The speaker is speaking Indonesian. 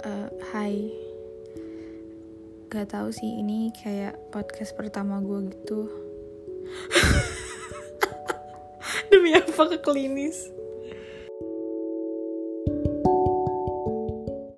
Eh, uh, hai gak tau sih ini kayak podcast pertama gue gitu. Demi apa ke klinis?